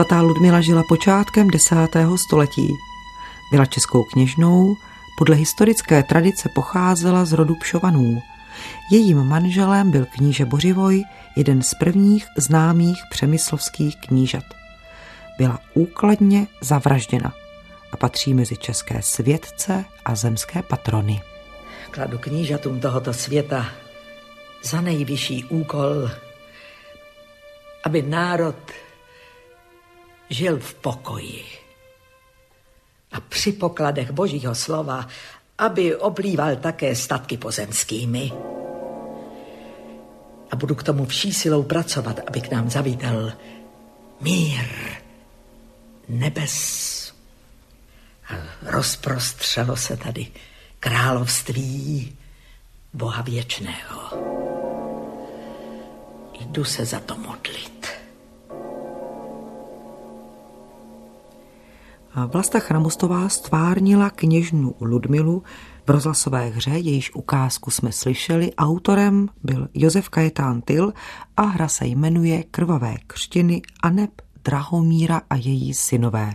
Svatá Ludmila žila počátkem desátého století. Byla českou kněžnou, podle historické tradice pocházela z rodu Pšovanů. Jejím manželem byl kníže Bořivoj, jeden z prvních známých přemyslovských knížat. Byla úkladně zavražděna a patří mezi české světce a zemské patrony. Kladu knížatům tohoto světa za nejvyšší úkol, aby národ žil v pokoji a při pokladech božího slova, aby oblíval také statky pozemskými. A budu k tomu vší silou pracovat, aby k nám zavítal mír nebes. A rozprostřelo se tady království Boha věčného. Jdu se za to modlit. Vlasta Chramostová stvárnila kněžnu Ludmilu v rozhlasové hře, jejíž ukázku jsme slyšeli. Autorem byl Josef Kajetán Tyl a hra se jmenuje Krvavé křtiny Aneb Drahomíra a její synové.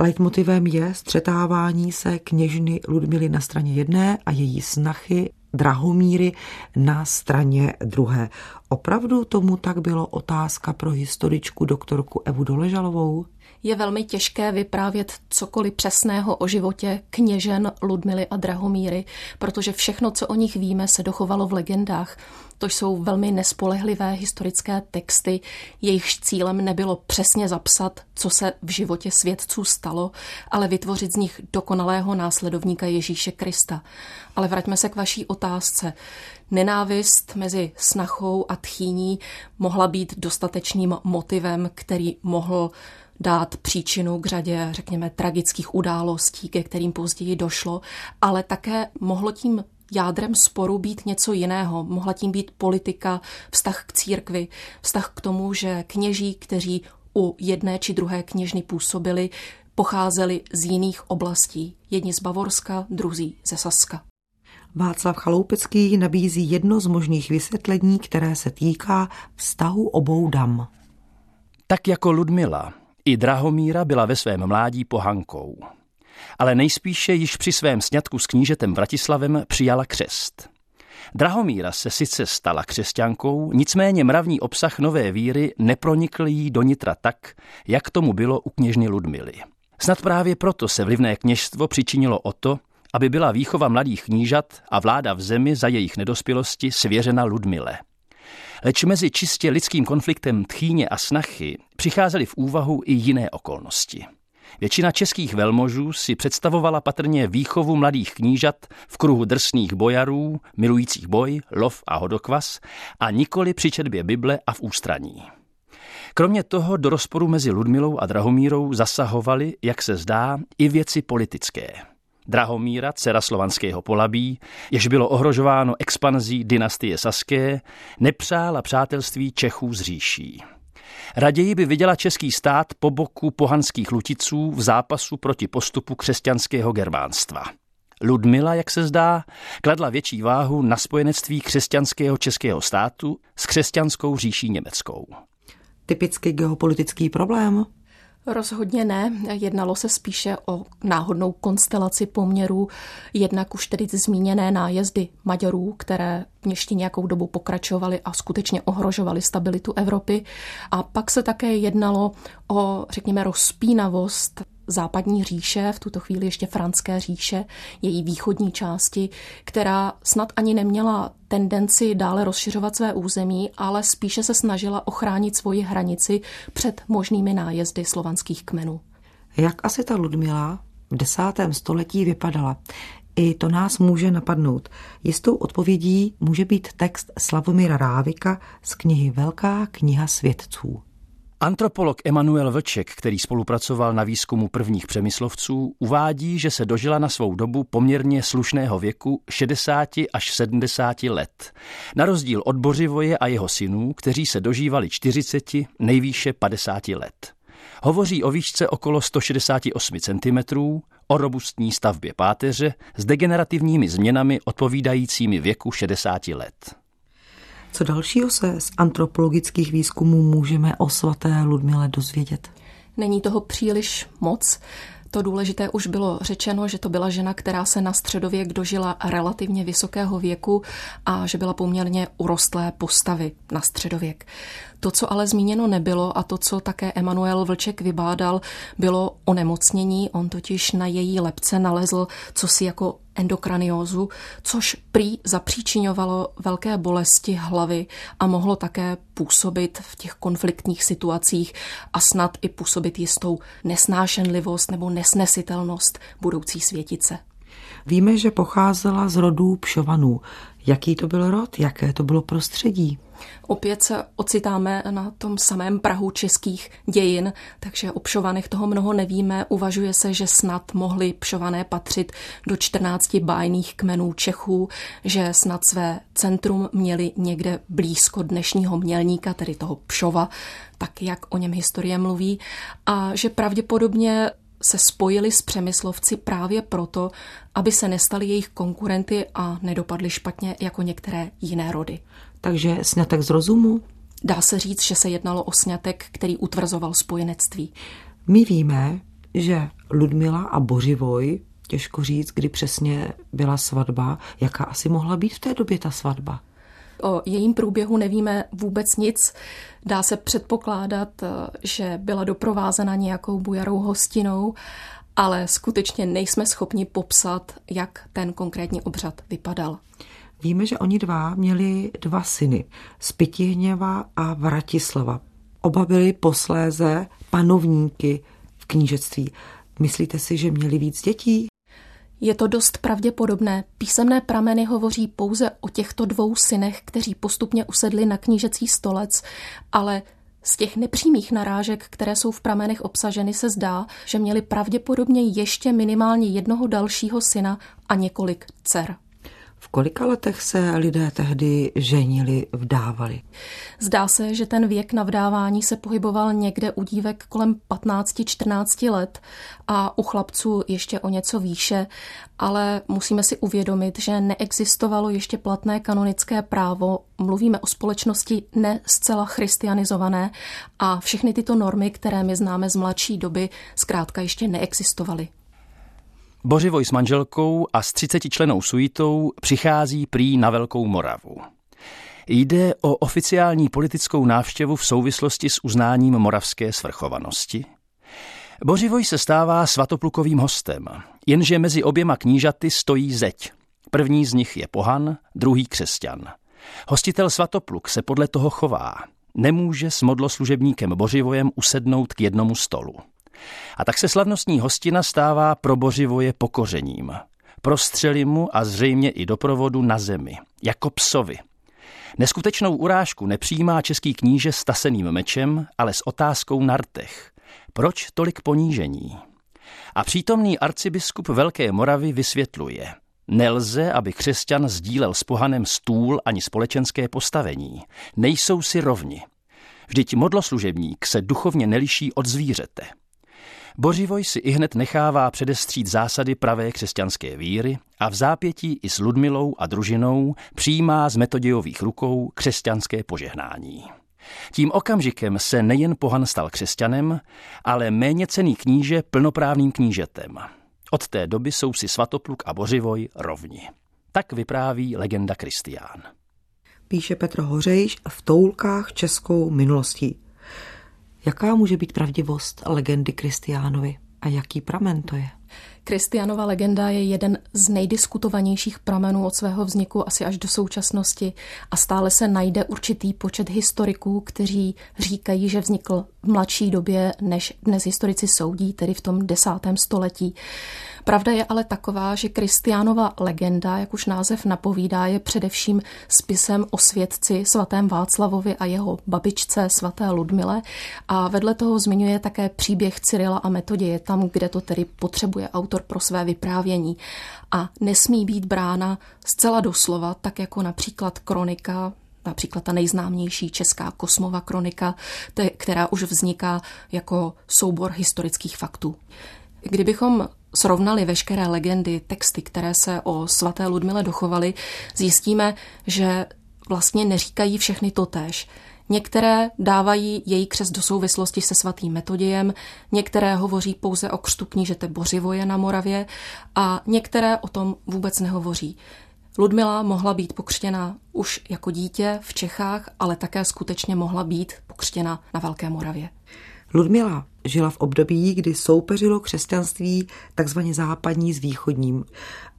Leitmotivem je střetávání se kněžny Ludmily na straně jedné a její snachy Drahomíry na straně druhé. Opravdu tomu tak bylo otázka pro historičku doktorku Evu Doležalovou? je velmi těžké vyprávět cokoliv přesného o životě kněžen Ludmily a Drahomíry, protože všechno, co o nich víme, se dochovalo v legendách. To jsou velmi nespolehlivé historické texty, jejichž cílem nebylo přesně zapsat, co se v životě svědců stalo, ale vytvořit z nich dokonalého následovníka Ježíše Krista. Ale vraťme se k vaší otázce. Nenávist mezi snachou a tchýní mohla být dostatečným motivem, který mohl dát příčinu k řadě, řekněme, tragických událostí, ke kterým později došlo, ale také mohlo tím jádrem sporu být něco jiného. Mohla tím být politika, vztah k církvi, vztah k tomu, že kněží, kteří u jedné či druhé kněžny působili, pocházeli z jiných oblastí. Jedni z Bavorska, druzí ze Saska. Václav Chaloupecký nabízí jedno z možných vysvětlení, které se týká vztahu obou dam. Tak jako Ludmila i Drahomíra byla ve svém mládí pohankou. Ale nejspíše již při svém sňatku s knížetem Vratislavem přijala křest. Drahomíra se sice stala křesťankou, nicméně mravní obsah nové víry nepronikl jí do nitra tak, jak tomu bylo u kněžny Ludmily. Snad právě proto se vlivné kněžstvo přičinilo o to, aby byla výchova mladých knížat a vláda v zemi za jejich nedospělosti svěřena Ludmile – Leč mezi čistě lidským konfliktem tchýně a snachy přicházely v úvahu i jiné okolnosti. Většina českých velmožů si představovala patrně výchovu mladých knížat v kruhu drsných bojarů, milujících boj, lov a hodokvas a nikoli při četbě Bible a v ústraní. Kromě toho do rozporu mezi Ludmilou a Drahomírou zasahovaly, jak se zdá, i věci politické – Drahomíra, dcera slovanského polabí, jež bylo ohrožováno expanzí dynastie Saské, nepřála přátelství Čechů z říší. Raději by viděla český stát po boku pohanských luticů v zápasu proti postupu křesťanského germánstva. Ludmila, jak se zdá, kladla větší váhu na spojenectví křesťanského českého státu s křesťanskou říší německou. Typický geopolitický problém? Rozhodně ne. Jednalo se spíše o náhodnou konstelaci poměrů, jednak už tedy zmíněné nájezdy Maďarů, které ještě nějakou dobu pokračovaly a skutečně ohrožovaly stabilitu Evropy. A pak se také jednalo o, řekněme, rozpínavost západní říše, v tuto chvíli ještě franské říše, její východní části, která snad ani neměla tendenci dále rozšiřovat své území, ale spíše se snažila ochránit svoji hranici před možnými nájezdy slovanských kmenů. Jak asi ta Ludmila v desátém století vypadala? I to nás může napadnout. Jistou odpovědí může být text Slavomíra Rávika z knihy Velká kniha svědců. Antropolog Emanuel Vlček, který spolupracoval na výzkumu prvních přemyslovců, uvádí, že se dožila na svou dobu poměrně slušného věku 60 až 70 let. Na rozdíl od Bořivoje a jeho synů, kteří se dožívali 40, nejvýše 50 let. Hovoří o výšce okolo 168 cm, o robustní stavbě páteře s degenerativními změnami odpovídajícími věku 60 let. Co dalšího se z antropologických výzkumů můžeme o svaté Ludmile dozvědět? Není toho příliš moc. To důležité už bylo řečeno, že to byla žena, která se na středověk dožila relativně vysokého věku a že byla poměrně urostlé postavy na středověk. To, co ale zmíněno nebylo a to, co také Emanuel Vlček vybádal, bylo onemocnění. On totiž na její lepce nalezl co si jako endokraniózu, což prý zapříčiňovalo velké bolesti hlavy a mohlo také působit v těch konfliktních situacích a snad i působit jistou nesnášenlivost nebo nesnesitelnost budoucí světice. Víme, že pocházela z rodů Pšovanů. Jaký to byl rod? Jaké to bylo prostředí? Opět se ocitáme na tom samém Prahu českých dějin, takže o Pšovanech toho mnoho nevíme. Uvažuje se, že snad mohli Pšované patřit do 14 bájných kmenů Čechů, že snad své centrum měli někde blízko dnešního mělníka, tedy toho Pšova, tak jak o něm historie mluví, a že pravděpodobně se spojili s přemyslovci právě proto, aby se nestali jejich konkurenty a nedopadli špatně jako některé jiné rody. Takže snětek z rozumu? Dá se říct, že se jednalo o snětek, který utvrzoval spojenectví. My víme, že Ludmila a Bořivoj, těžko říct, kdy přesně byla svatba, jaká asi mohla být v té době ta svatba. O jejím průběhu nevíme vůbec nic. Dá se předpokládat, že byla doprovázena nějakou bujarou hostinou, ale skutečně nejsme schopni popsat, jak ten konkrétní obřad vypadal. Víme, že oni dva měli dva syny, Spitihněva a Vratislava. Oba byli posléze panovníky v knížectví. Myslíte si, že měli víc dětí? Je to dost pravděpodobné. Písemné prameny hovoří pouze o těchto dvou synech, kteří postupně usedli na knížecí stolec, ale z těch nepřímých narážek, které jsou v pramenech obsaženy, se zdá, že měli pravděpodobně ještě minimálně jednoho dalšího syna a několik dcer. V kolika letech se lidé tehdy ženili, vdávali? Zdá se, že ten věk na vdávání se pohyboval někde u dívek kolem 15-14 let a u chlapců ještě o něco výše, ale musíme si uvědomit, že neexistovalo ještě platné kanonické právo, mluvíme o společnosti ne zcela christianizované a všechny tyto normy, které my známe z mladší doby, zkrátka ještě neexistovaly. Bořivoj s manželkou a s 30 členou suitou přichází prý na Velkou Moravu. Jde o oficiální politickou návštěvu v souvislosti s uznáním moravské svrchovanosti. Bořivoj se stává svatoplukovým hostem, jenže mezi oběma knížaty stojí zeď. První z nich je pohan, druhý křesťan. Hostitel svatopluk se podle toho chová. Nemůže s modloslužebníkem Bořivojem usednout k jednomu stolu. A tak se slavnostní hostina stává pro Bořivoje pokořením. Prostřeli mu a zřejmě i doprovodu na zemi, jako psovi. Neskutečnou urážku nepřijímá český kníže s taseným mečem, ale s otázkou na rtech. Proč tolik ponížení? A přítomný arcibiskup Velké Moravy vysvětluje. Nelze, aby křesťan sdílel s pohanem stůl ani společenské postavení. Nejsou si rovni. Vždyť modloslužebník se duchovně neliší od zvířete. Bořivoj si i hned nechává předestřít zásady pravé křesťanské víry a v zápětí i s Ludmilou a družinou přijímá z metodiových rukou křesťanské požehnání. Tím okamžikem se nejen pohan stal křesťanem, ale méně cený kníže plnoprávným knížetem. Od té doby jsou si Svatopluk a Bořivoj rovni. Tak vypráví legenda Kristián. Píše Petr Hořejš v toulkách českou minulostí. Jaká může být pravdivost legendy Kristiánovi a jaký pramen to je? Kristianova legenda je jeden z nejdiskutovanějších pramenů od svého vzniku asi až do současnosti a stále se najde určitý počet historiků, kteří říkají, že vznikl mladší době, než dnes historici soudí, tedy v tom desátém století. Pravda je ale taková, že Kristiánova legenda, jak už název napovídá, je především spisem o svědci svatém Václavovi a jeho babičce svaté Ludmile a vedle toho zmiňuje také příběh Cyrila a Metoděje tam, kde to tedy potřebuje autor pro své vyprávění a nesmí být brána zcela doslova, tak jako například kronika například ta nejznámější česká kosmova kronika, která už vzniká jako soubor historických faktů. Kdybychom srovnali veškeré legendy, texty, které se o svaté Ludmile dochovaly, zjistíme, že vlastně neříkají všechny totéž. Některé dávají její křest do souvislosti se svatým Metodějem, některé hovoří pouze o křtu knížete Bořivoje na Moravě a některé o tom vůbec nehovoří. Ludmila mohla být pokřtěna už jako dítě v Čechách, ale také skutečně mohla být pokřtěna na Velké Moravě. Ludmila žila v období, kdy soupeřilo křesťanství takzvaně západní s východním.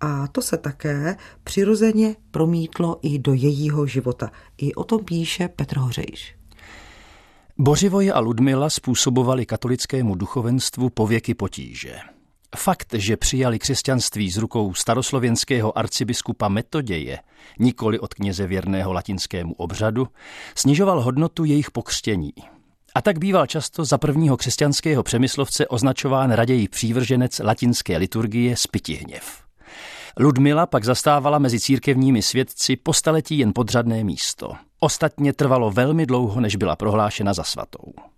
A to se také přirozeně promítlo i do jejího života. I o tom píše Petr Hořejš. Bořivoje a Ludmila způsobovali katolickému duchovenstvu pověky potíže. Fakt, že přijali křesťanství z rukou staroslověnského arcibiskupa Metoděje, nikoli od kněze věrného latinskému obřadu, snižoval hodnotu jejich pokřtění. A tak býval často za prvního křesťanského přemyslovce označován raději přívrženec latinské liturgie Spitihněv. Ludmila pak zastávala mezi církevními svědci po staletí jen podřadné místo. Ostatně trvalo velmi dlouho, než byla prohlášena za svatou.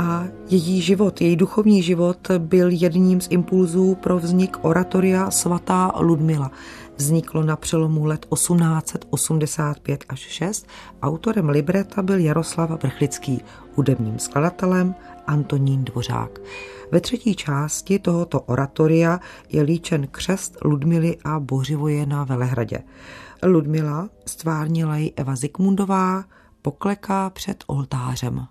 A její život, její duchovní život byl jedním z impulzů pro vznik oratoria svatá Ludmila. Vzniklo na přelomu let 1885 až 6. Autorem libreta byl Jaroslav Vrchlický, hudebním skladatelem Antonín Dvořák. Ve třetí části tohoto oratoria je líčen křest Ludmily a Bořivoje na Velehradě. Ludmila stvárnila ji Eva Zikmundová, pokleká před oltářem.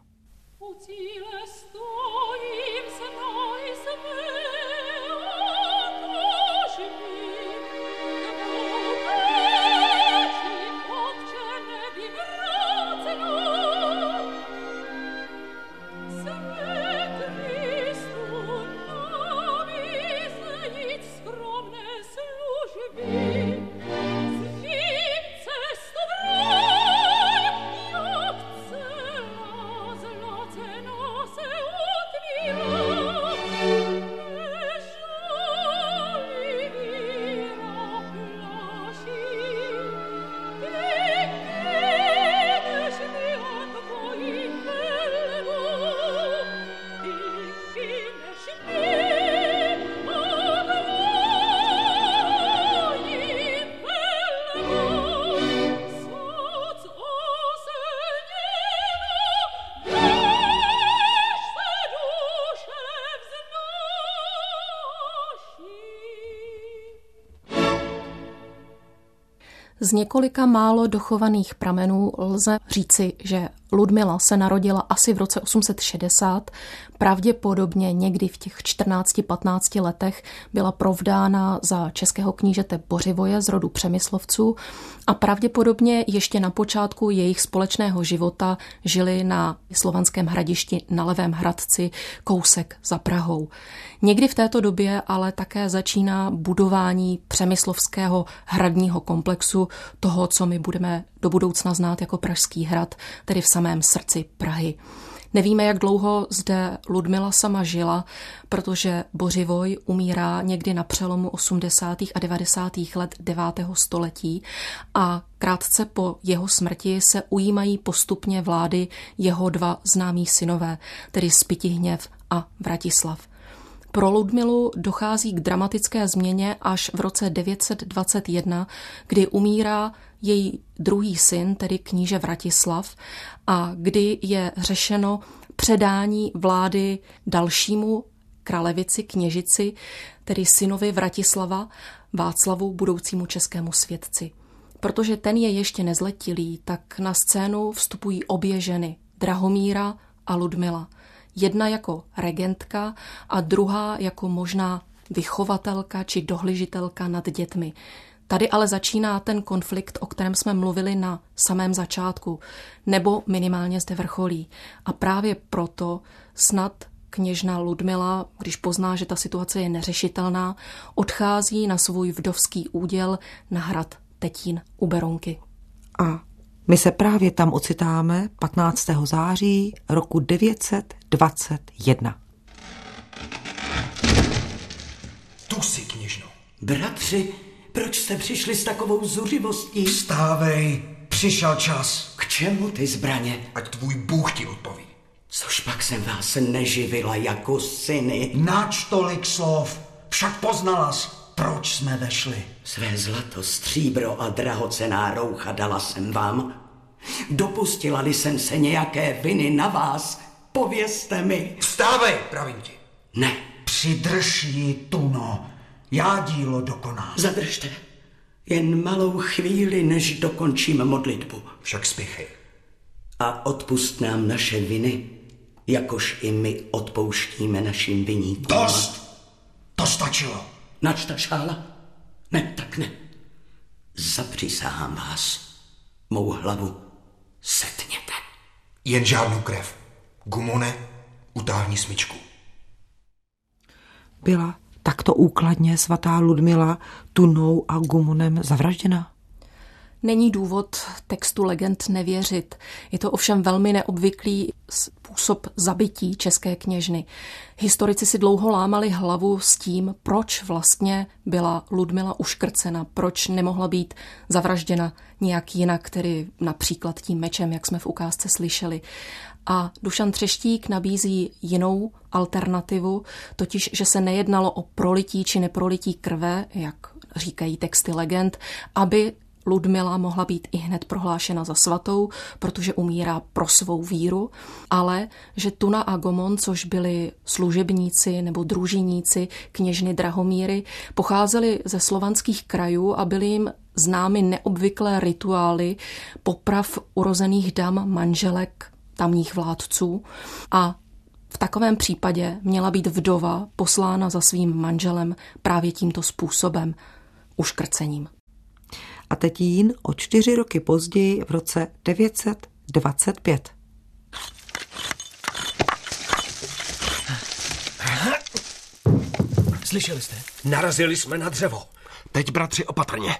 Z několika málo dochovaných pramenů lze říci, že Ludmila se narodila asi v roce 860, pravděpodobně někdy v těch 14-15 letech byla provdána za českého knížete Bořivoje z rodu Přemyslovců a pravděpodobně ještě na počátku jejich společného života žili na slovanském hradišti na Levém Hradci kousek za Prahou. Někdy v této době ale také začíná budování přemyslovského hradního komplexu, toho, co my budeme do budoucna znát jako Pražský hrad, tedy v samém srdci Prahy. Nevíme, jak dlouho zde Ludmila sama žila, protože Bořivoj umírá někdy na přelomu 80. a 90. let 9. století a krátce po jeho smrti se ujímají postupně vlády jeho dva známí synové, tedy Spitihněv a Vratislav. Pro Ludmilu dochází k dramatické změně až v roce 921, kdy umírá její druhý syn, tedy kníže Vratislav, a kdy je řešeno předání vlády dalšímu kralevici, kněžici, tedy synovi Vratislava, Václavu, budoucímu českému svědci. Protože ten je ještě nezletilý, tak na scénu vstupují obě ženy, Drahomíra a Ludmila – Jedna jako regentka a druhá jako možná vychovatelka či dohližitelka nad dětmi. Tady ale začíná ten konflikt, o kterém jsme mluvili na samém začátku, nebo minimálně zde vrcholí. A právě proto snad kněžna Ludmila, když pozná, že ta situace je neřešitelná, odchází na svůj vdovský úděl na hrad Tetín u Beronky. A my se právě tam ocitáme 15. září roku 921. Tu si, kněžno. Bratři, proč jste přišli s takovou zuřivostí? Stávej, přišel čas. K čemu ty zbraně? Ať tvůj Bůh ti odpoví. Což pak jsem vás neživila jako syny. Nač tolik slov, však poznalas. proč jsme vešli? Své zlato, stříbro a drahocená roucha dala jsem vám. Dopustila-li jsem se nějaké viny na vás, povězte mi. Vstávej, pravím ti. Ne. Přidrž ji, Tuno. Já dílo dokonám. Zadržte. Jen malou chvíli, než dokončím modlitbu. Však spěchej. A odpust nám naše viny, jakož i my odpouštíme našim viníkům. Dost! To stačilo. Nač ta šála? Ne, tak ne. Zapřísahám vás. Mou hlavu setněte. Jen žádnou krev. Gumone, utáhni smyčku. Byla takto úkladně svatá Ludmila Tunou a Gumunem zavražděna? Není důvod textu legend nevěřit. Je to ovšem velmi neobvyklý způsob zabití české kněžny. Historici si dlouho lámali hlavu s tím, proč vlastně byla Ludmila uškrcena, proč nemohla být zavražděna nějak jinak, tedy například tím mečem, jak jsme v ukázce slyšeli. A Dušan Třeštík nabízí jinou alternativu, totiž, že se nejednalo o prolití či neprolití krve, jak říkají texty legend, aby Ludmila mohla být i hned prohlášena za svatou, protože umírá pro svou víru, ale že Tuna a Gomon, což byli služebníci nebo družiníci kněžny Drahomíry, pocházeli ze slovanských krajů a byli jim známy neobvyklé rituály poprav urozených dam manželek tamních vládců a v takovém případě měla být vdova poslána za svým manželem právě tímto způsobem, uškrcením a Tetín o čtyři roky později v roce 925. Slyšeli jste? Narazili jsme na dřevo. Teď, bratři, opatrně.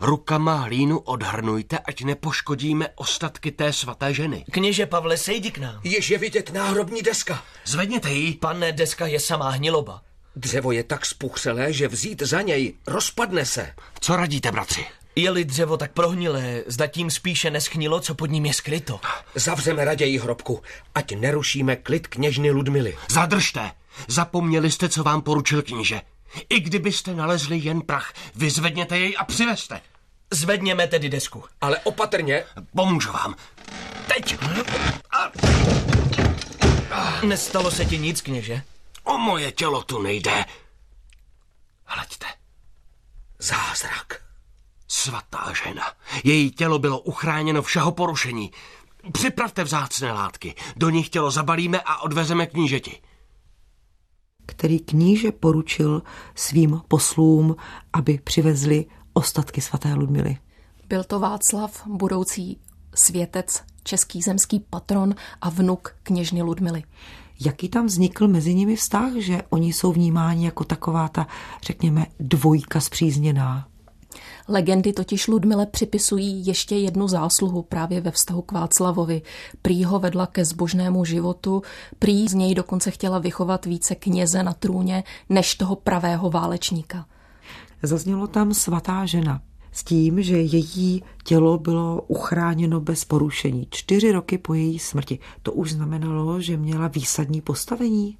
Rukama hlínu odhrnujte, ať nepoškodíme ostatky té svaté ženy. Kněže Pavle, sejdi k nám. Již je vidět náhrobní deska. Zvedněte ji. Pane, deska je samá hniloba. Dřevo je tak spuchřelé, že vzít za něj rozpadne se. Co radíte, bratři? Je-li dřevo tak prohnilé, zda tím spíše neschnilo, co pod ním je skryto. Zavřeme raději hrobku, ať nerušíme klid kněžny Ludmily. Zadržte! Zapomněli jste, co vám poručil kníže. I kdybyste nalezli jen prach, vyzvedněte jej a přivezte. Zvedněme tedy desku. Ale opatrně. Pomůžu vám. Teď! Nestalo se ti nic, kněže? O moje tělo tu nejde. Hleďte. Zázrak. Svatá žena. Její tělo bylo uchráněno všeho porušení. Připravte vzácné látky. Do nich tělo zabalíme a odvezeme knížeti. Který kníže poručil svým poslům, aby přivezli ostatky svaté Ludmily. Byl to Václav, budoucí světec, český zemský patron a vnuk kněžny Ludmily. Jaký tam vznikl mezi nimi vztah, že oni jsou vnímáni jako taková ta, řekněme, dvojka zpřízněná? Legendy totiž Ludmile připisují ještě jednu zásluhu právě ve vztahu k Václavovi. Prý ho vedla ke zbožnému životu, prý z něj dokonce chtěla vychovat více kněze na trůně než toho pravého válečníka. Zaznělo tam svatá žena s tím, že její tělo bylo uchráněno bez porušení čtyři roky po její smrti. To už znamenalo, že měla výsadní postavení.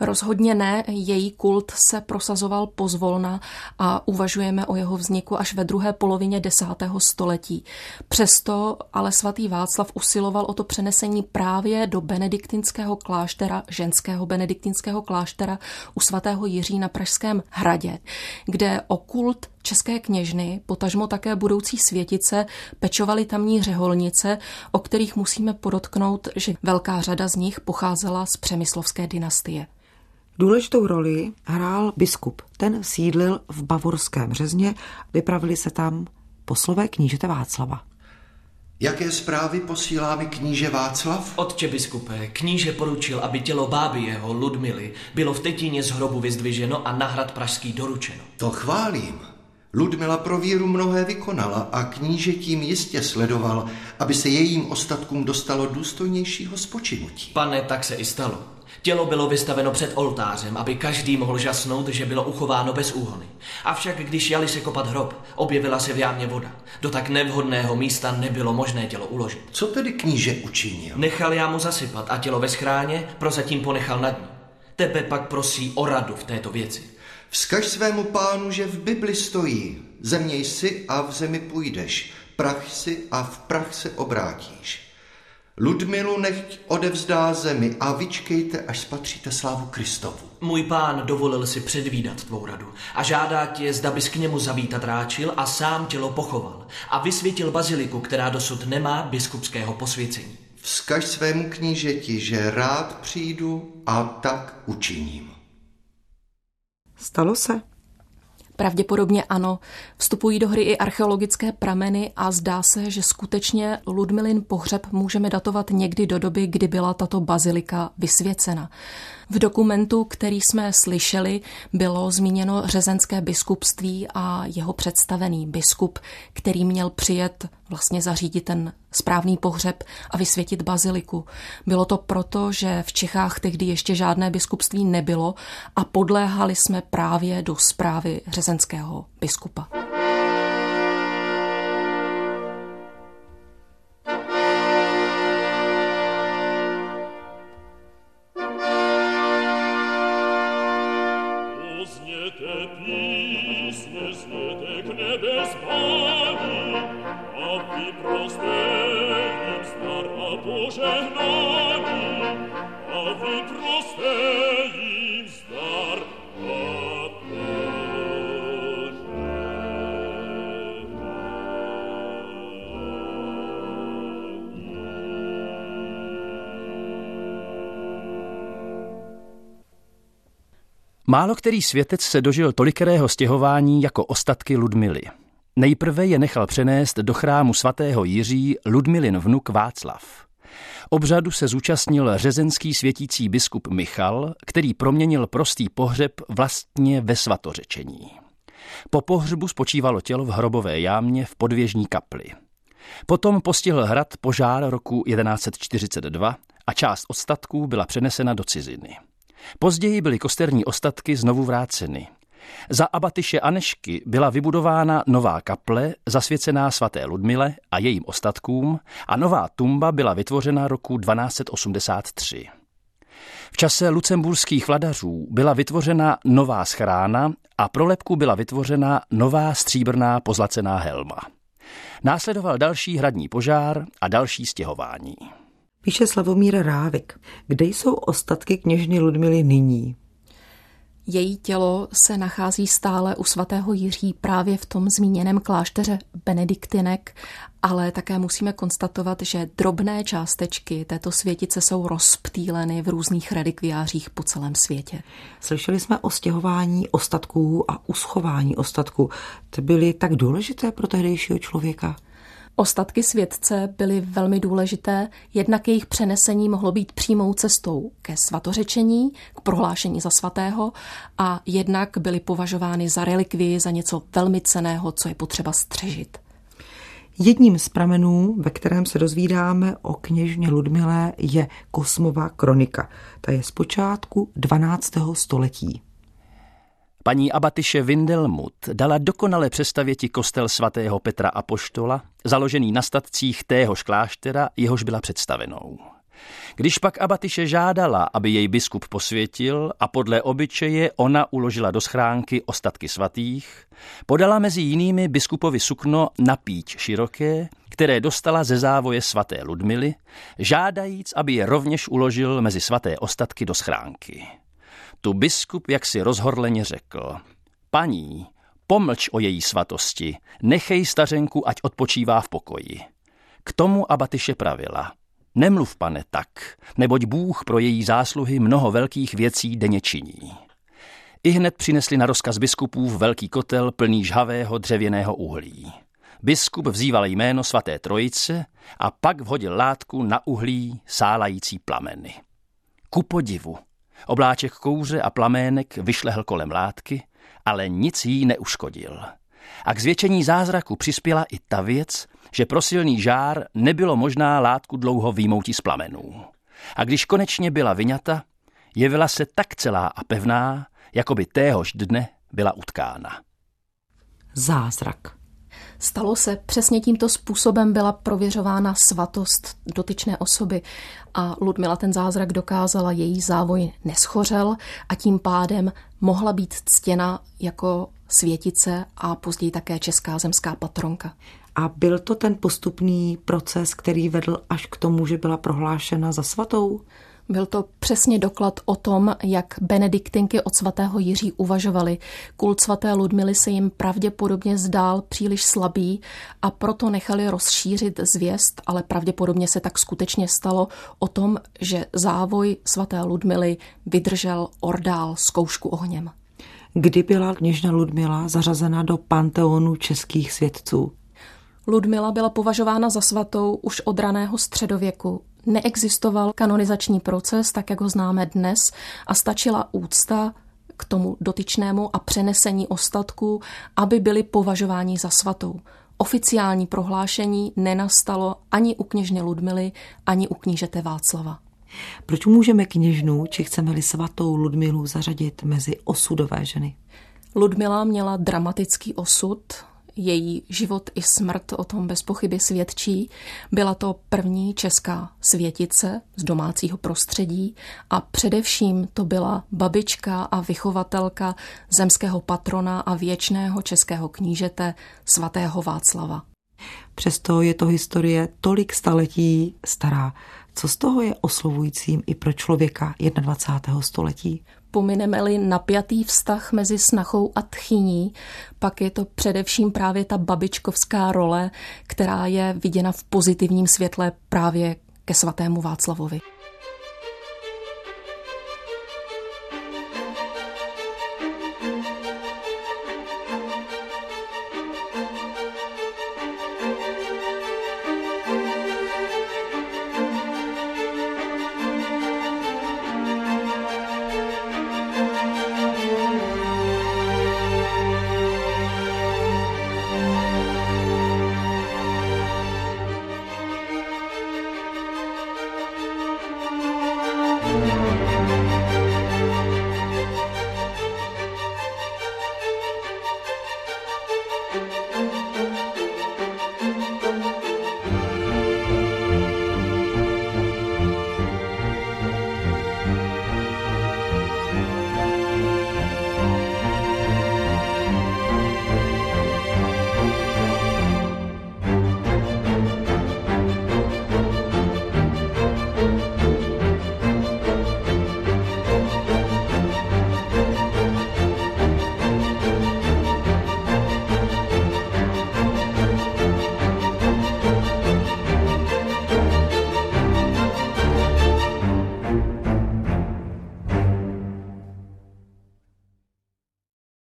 Rozhodně ne, její kult se prosazoval pozvolna a uvažujeme o jeho vzniku až ve druhé polovině desátého století. Přesto ale svatý Václav usiloval o to přenesení právě do benediktinského kláštera, ženského benediktinského kláštera u svatého Jiří na Pražském hradě, kde o kult české kněžny, potažmo také budoucí světice, pečovali tamní řeholnice, o kterých musíme podotknout, že velká řada z nich pocházela z přemyslovské dynastie. Důležitou roli hrál biskup. Ten sídlil v Bavorském řezně, vypravili se tam poslové knížete Václava. Jaké zprávy posílá mi kníže Václav? Otče biskupe, kníže poručil, aby tělo báby jeho, Ludmily, bylo v Tetíně z hrobu vyzdviženo a na hrad pražský doručeno. To chválím. Ludmila pro víru mnohé vykonala a kníže tím jistě sledoval, aby se jejím ostatkům dostalo důstojnějšího spočinutí. Pane, tak se i stalo. Tělo bylo vystaveno před oltářem, aby každý mohl žasnout, že bylo uchováno bez úhony. Avšak když jali se kopat hrob, objevila se v jámě voda. Do tak nevhodného místa nebylo možné tělo uložit. Co tedy kníže učinil? Nechal jámu zasypat a tělo ve schráně prozatím ponechal nad ní. Tebe pak prosí o radu v této věci. Vzkaž svému pánu, že v Bibli stojí, země jsi a v zemi půjdeš, prach si a v prach se obrátíš. Ludmilu nechť odevzdá zemi a vyčkejte, až spatříte slávu Kristovu. Můj pán dovolil si předvídat tvou radu a žádá tě, zda bys k němu zavítat ráčil a sám tělo pochoval a vysvětil baziliku, která dosud nemá biskupského posvěcení. Vzkaž svému knížeti, že rád přijdu a tak učiním. Stalo se? Pravděpodobně ano. Vstupují do hry i archeologické prameny a zdá se, že skutečně Ludmilin pohřeb můžeme datovat někdy do doby, kdy byla tato bazilika vysvěcena. V dokumentu, který jsme slyšeli, bylo zmíněno řezenské biskupství a jeho představený biskup, který měl přijet vlastně zařídit ten správný pohřeb a vysvětit baziliku. Bylo to proto, že v Čechách tehdy ještě žádné biskupství nebylo a podléhali jsme právě do zprávy řezenského biskupa. Málo který světec se dožil tolikerého stěhování jako ostatky Ludmily. Nejprve je nechal přenést do chrámu svatého Jiří Ludmilin vnuk Václav. Obřadu se zúčastnil řezenský světící biskup Michal, který proměnil prostý pohřeb vlastně ve svatořečení. Po pohřbu spočívalo tělo v hrobové jámě v podvěžní kapli. Potom postihl hrad požár roku 1142 a část ostatků byla přenesena do ciziny. Později byly kosterní ostatky znovu vráceny. Za abatyše Anešky byla vybudována nová kaple zasvěcená svaté Ludmile a jejím ostatkům a nová tumba byla vytvořena roku 1283. V čase lucemburských vladařů byla vytvořena nová schrána a pro lepku byla vytvořena nová stříbrná pozlacená helma. Následoval další hradní požár a další stěhování. Píše Slavomír Rávik. Kde jsou ostatky kněžny Ludmily nyní? Její tělo se nachází stále u svatého Jiří právě v tom zmíněném klášteře Benediktinek, ale také musíme konstatovat, že drobné částečky této světice jsou rozptýleny v různých relikviářích po celém světě. Slyšeli jsme o stěhování ostatků a uschování ostatků. Ty byly tak důležité pro tehdejšího člověka? Ostatky světce byly velmi důležité, jednak jejich přenesení mohlo být přímou cestou ke svatořečení, k prohlášení za svatého a jednak byly považovány za relikvii, za něco velmi ceného, co je potřeba střežit. Jedním z pramenů, ve kterém se dozvídáme o kněžně Ludmilé, je Kosmova kronika. Ta je z počátku 12. století. Paní abatyše Windelmut dala dokonale představěti kostel svatého Petra Apoštola, založený na statcích téhož kláštera, jehož byla představenou. Když pak abatyše žádala, aby jej biskup posvětil a podle obyčeje ona uložila do schránky ostatky svatých, podala mezi jinými biskupovi sukno na píč široké, které dostala ze závoje svaté Ludmily, žádajíc, aby je rovněž uložil mezi svaté ostatky do schránky. Tu biskup jaksi rozhorleně řekl. Paní, pomlč o její svatosti, nechej stařenku, ať odpočívá v pokoji. K tomu abatyše pravila. Nemluv, pane, tak, neboť Bůh pro její zásluhy mnoho velkých věcí denně činí. I hned přinesli na rozkaz biskupů v velký kotel plný žhavého dřevěného uhlí. Biskup vzýval jméno svaté trojice a pak vhodil látku na uhlí sálající plameny. Ku podivu, Obláček kouře a plamének vyšlehl kolem látky, ale nic jí neuškodil. A k zvětšení zázraku přispěla i ta věc, že pro silný žár nebylo možná látku dlouho výmoutí z plamenů. A když konečně byla vyňata, jevila se tak celá a pevná, jako by téhož dne byla utkána. Zázrak. Stalo se přesně tímto způsobem byla prověřována svatost dotyčné osoby a Ludmila ten zázrak dokázala, její závoj neschořel a tím pádem mohla být ctěna jako světice a později také česká zemská patronka. A byl to ten postupný proces, který vedl až k tomu, že byla prohlášena za svatou? Byl to přesně doklad o tom, jak benediktinky od svatého Jiří uvažovali. Kult svaté Ludmily se jim pravděpodobně zdál příliš slabý a proto nechali rozšířit zvěst, ale pravděpodobně se tak skutečně stalo o tom, že závoj svaté Ludmily vydržel ordál zkoušku ohněm. Kdy byla kněžna Ludmila zařazena do panteonu českých svědců? Ludmila byla považována za svatou už od raného středověku. Neexistoval kanonizační proces, tak jak ho známe dnes, a stačila úcta k tomu dotyčnému a přenesení ostatků, aby byli považováni za svatou. Oficiální prohlášení nenastalo ani u kněžně Ludmily, ani u knížete Václava. Proč můžeme kněžnu, či chceme-li svatou Ludmilu zařadit mezi osudové ženy? Ludmila měla dramatický osud, její život i smrt o tom bez pochyby svědčí. Byla to první česká světice z domácího prostředí a především to byla babička a vychovatelka zemského patrona a věčného českého knížete svatého Václava. Přesto je to historie tolik staletí stará. Co z toho je oslovujícím i pro člověka 21. století? Pomineme-li napjatý vztah mezi snachou a tchyní, pak je to především právě ta babičkovská role, která je viděna v pozitivním světle právě ke svatému Václavovi.